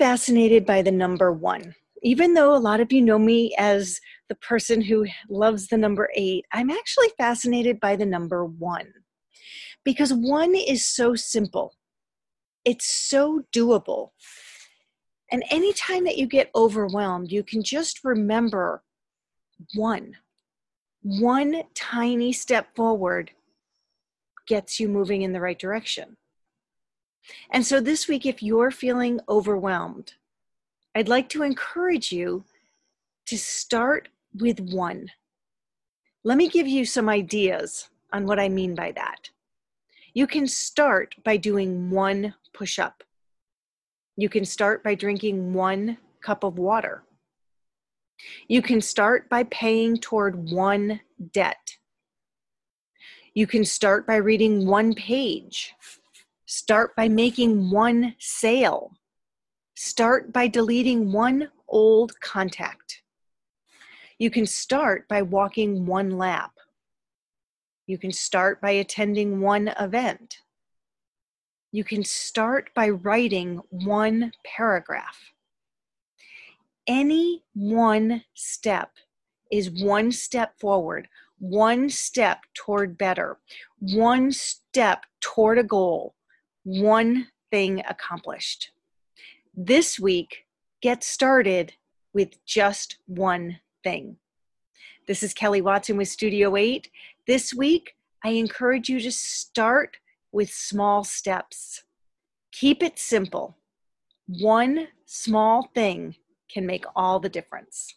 fascinated by the number one. Even though a lot of you know me as the person who loves the number eight, I'm actually fascinated by the number one because one is so simple, it's so doable. And anytime that you get overwhelmed, you can just remember one. One tiny step forward gets you moving in the right direction. And so this week, if you're feeling overwhelmed, I'd like to encourage you to start with one. Let me give you some ideas on what I mean by that. You can start by doing one push up. You can start by drinking one cup of water. You can start by paying toward one debt. You can start by reading one page. Start by making one sale. Start by deleting one old contact. You can start by walking one lap. You can start by attending one event. You can start by writing one paragraph. Any one step is one step forward, one step toward better, one step toward a goal, one thing accomplished. This week, get started with just one thing. This is Kelly Watson with Studio 8. This week, I encourage you to start with small steps. Keep it simple. One small thing can make all the difference.